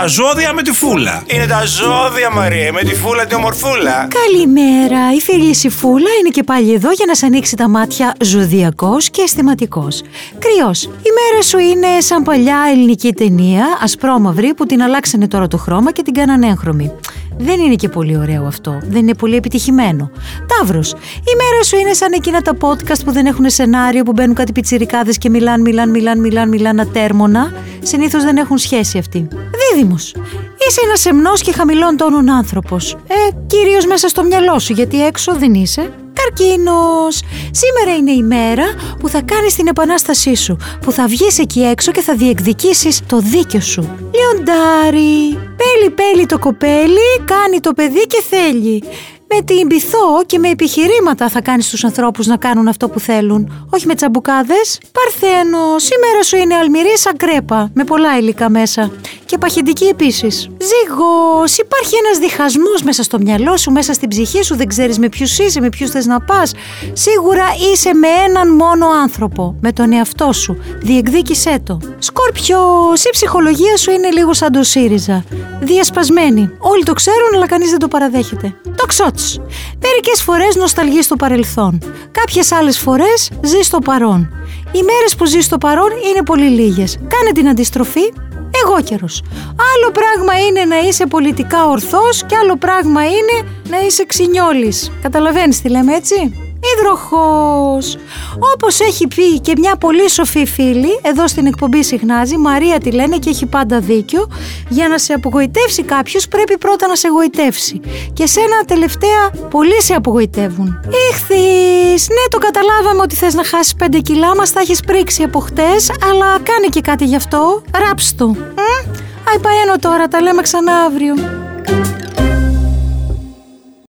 Τα ζώδια με τη φούλα. Είναι τα ζώδια, Μαρία, με τη φούλα τη ομορφούλα. Καλημέρα, η φίλη η Φούλα είναι και πάλι εδώ για να σε ανοίξει τα μάτια ζωδιακός και αισθηματικός. Κρυός, η μέρα σου είναι σαν παλιά ελληνική ταινία, ασπρόμαυρη που την αλλάξανε τώρα το χρώμα και την κάνανε έγχρωμη. Δεν είναι και πολύ ωραίο αυτό. Δεν είναι πολύ επιτυχημένο. Ταύρος. Η μέρα σου είναι σαν εκείνα τα podcast που δεν έχουν σενάριο, που μπαίνουν κάτι πιτσιρικάδες και μιλάν, μιλάν, μιλάν, μιλάν, μιλάν ατέρμονα. Συνήθως δεν έχουν σχέση αυτοί. Δίδυμο. Είσαι ένας σεμνός και χαμηλών τόνων άνθρωπος. Ε, κυρίως μέσα στο μυαλό σου, γιατί έξω δεν είσαι. Καρκίνος! Σήμερα είναι η μέρα που θα κάνεις την επανάστασή σου, που θα βγεις εκεί έξω και θα διεκδικήσεις το δίκιο σου. Λιοντάρι! Πέλει πέλει το κοπέλι, κάνει το παιδί και θέλει. Με την πειθό και με επιχειρήματα θα κάνεις τους ανθρώπους να κάνουν αυτό που θέλουν. Όχι με τσαμπουκάδες. Παρθένο, σήμερα σου είναι αλμυρή σαν κρέπα, με πολλά υλικά μέσα. Και παχεντική επίσης. Ζήγο, υπάρχει ένας διχασμός μέσα στο μυαλό σου, μέσα στην ψυχή σου, δεν ξέρεις με ποιους είσαι, με ποιους θες να πας. Σίγουρα είσαι με έναν μόνο άνθρωπο, με τον εαυτό σου. Διεκδίκησέ το. Σκόρπιο, η ψυχολογία σου είναι λίγο σαν το ΣΥΡΙΖΑ. Διασπασμένη. Όλοι το ξέρουν, αλλά κανείς δεν το παραδέχεται. Το ξότ. Μερικές φορές νοσταλγεί στο παρελθόν. Κάποιες άλλες φορές ζει στο παρόν. Οι μέρες που ζει στο παρόν είναι πολύ λίγες. Κάνε την αντιστροφή εγώ καιρο. Άλλο πράγμα είναι να είσαι πολιτικά ορθός και άλλο πράγμα είναι να είσαι ξινιόλης. Καταλαβαίνεις τι λέμε έτσι; Υδροχός. Όπως έχει πει και μια πολύ σοφή φίλη, εδώ στην εκπομπή συχνάζει, Μαρία τη λένε και έχει πάντα δίκιο, για να σε απογοητεύσει κάποιος πρέπει πρώτα να σε εγωιτεύσει. Και σένα τελευταία πολλοί σε απογοητεύουν. Ήχθης, ναι το καταλάβαμε ότι θες να χάσεις 5 κιλά, μας τα έχεις πρίξει από χτες, αλλά κάνε και κάτι γι' αυτό, ράψ' το. Αι, τώρα, τα λέμε ξανά αύριο.